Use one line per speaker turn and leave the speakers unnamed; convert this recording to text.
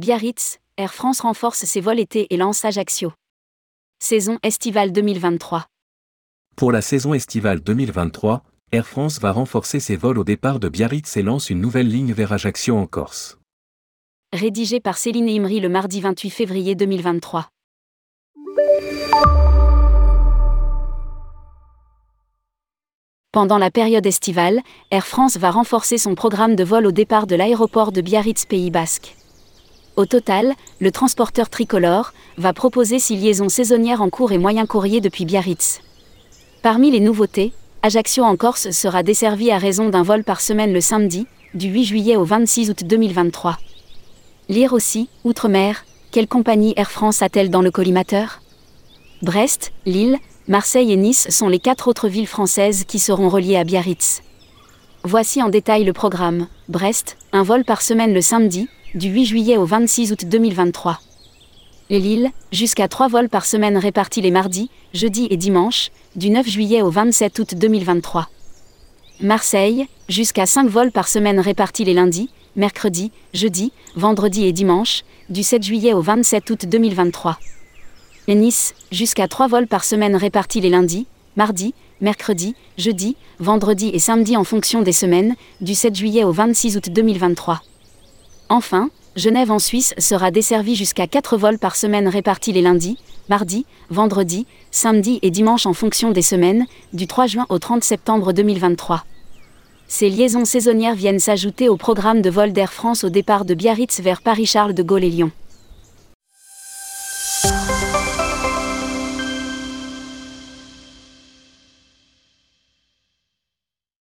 Biarritz, Air France renforce ses vols été et lance Ajaccio. Saison estivale 2023.
Pour la saison estivale 2023, Air France va renforcer ses vols au départ de Biarritz et lance une nouvelle ligne vers Ajaccio en Corse.
Rédigé par Céline Imri le mardi 28 février 2023. Pendant la période estivale, Air France va renforcer son programme de vol au départ de l'aéroport de Biarritz Pays Basque. Au total, le transporteur tricolore va proposer six liaisons saisonnières en cours et moyen courrier depuis Biarritz. Parmi les nouveautés, Ajaccio en Corse sera desservi à raison d'un vol par semaine le samedi, du 8 juillet au 26 août 2023. Lire aussi, Outre-mer, quelle compagnie Air France a-t-elle dans le collimateur? Brest, Lille, Marseille et Nice sont les quatre autres villes françaises qui seront reliées à Biarritz. Voici en détail le programme. Brest, un vol par semaine le samedi, du 8 juillet au 26 août 2023. Et Lille, jusqu'à trois vols par semaine répartis les mardis, jeudis et dimanches, du 9 juillet au 27 août 2023. Marseille, jusqu'à 5 vols par semaine répartis les lundis, mercredis, jeudis, vendredis et dimanches, du 7 juillet au 27 août 2023 et Nice, jusqu'à 3 vols par semaine répartis les lundis, mardis, mercredis, jeudi, vendredi et samedi en fonction des semaines, du 7 juillet au 26 août 2023. Enfin, Genève en Suisse sera desservie jusqu'à 4 vols par semaine répartis les lundis, mardis, vendredis, samedi et dimanche en fonction des semaines, du 3 juin au 30 septembre 2023. Ces liaisons saisonnières viennent s'ajouter au programme de vol d'Air France au départ de Biarritz vers Paris-Charles de Gaulle et Lyon.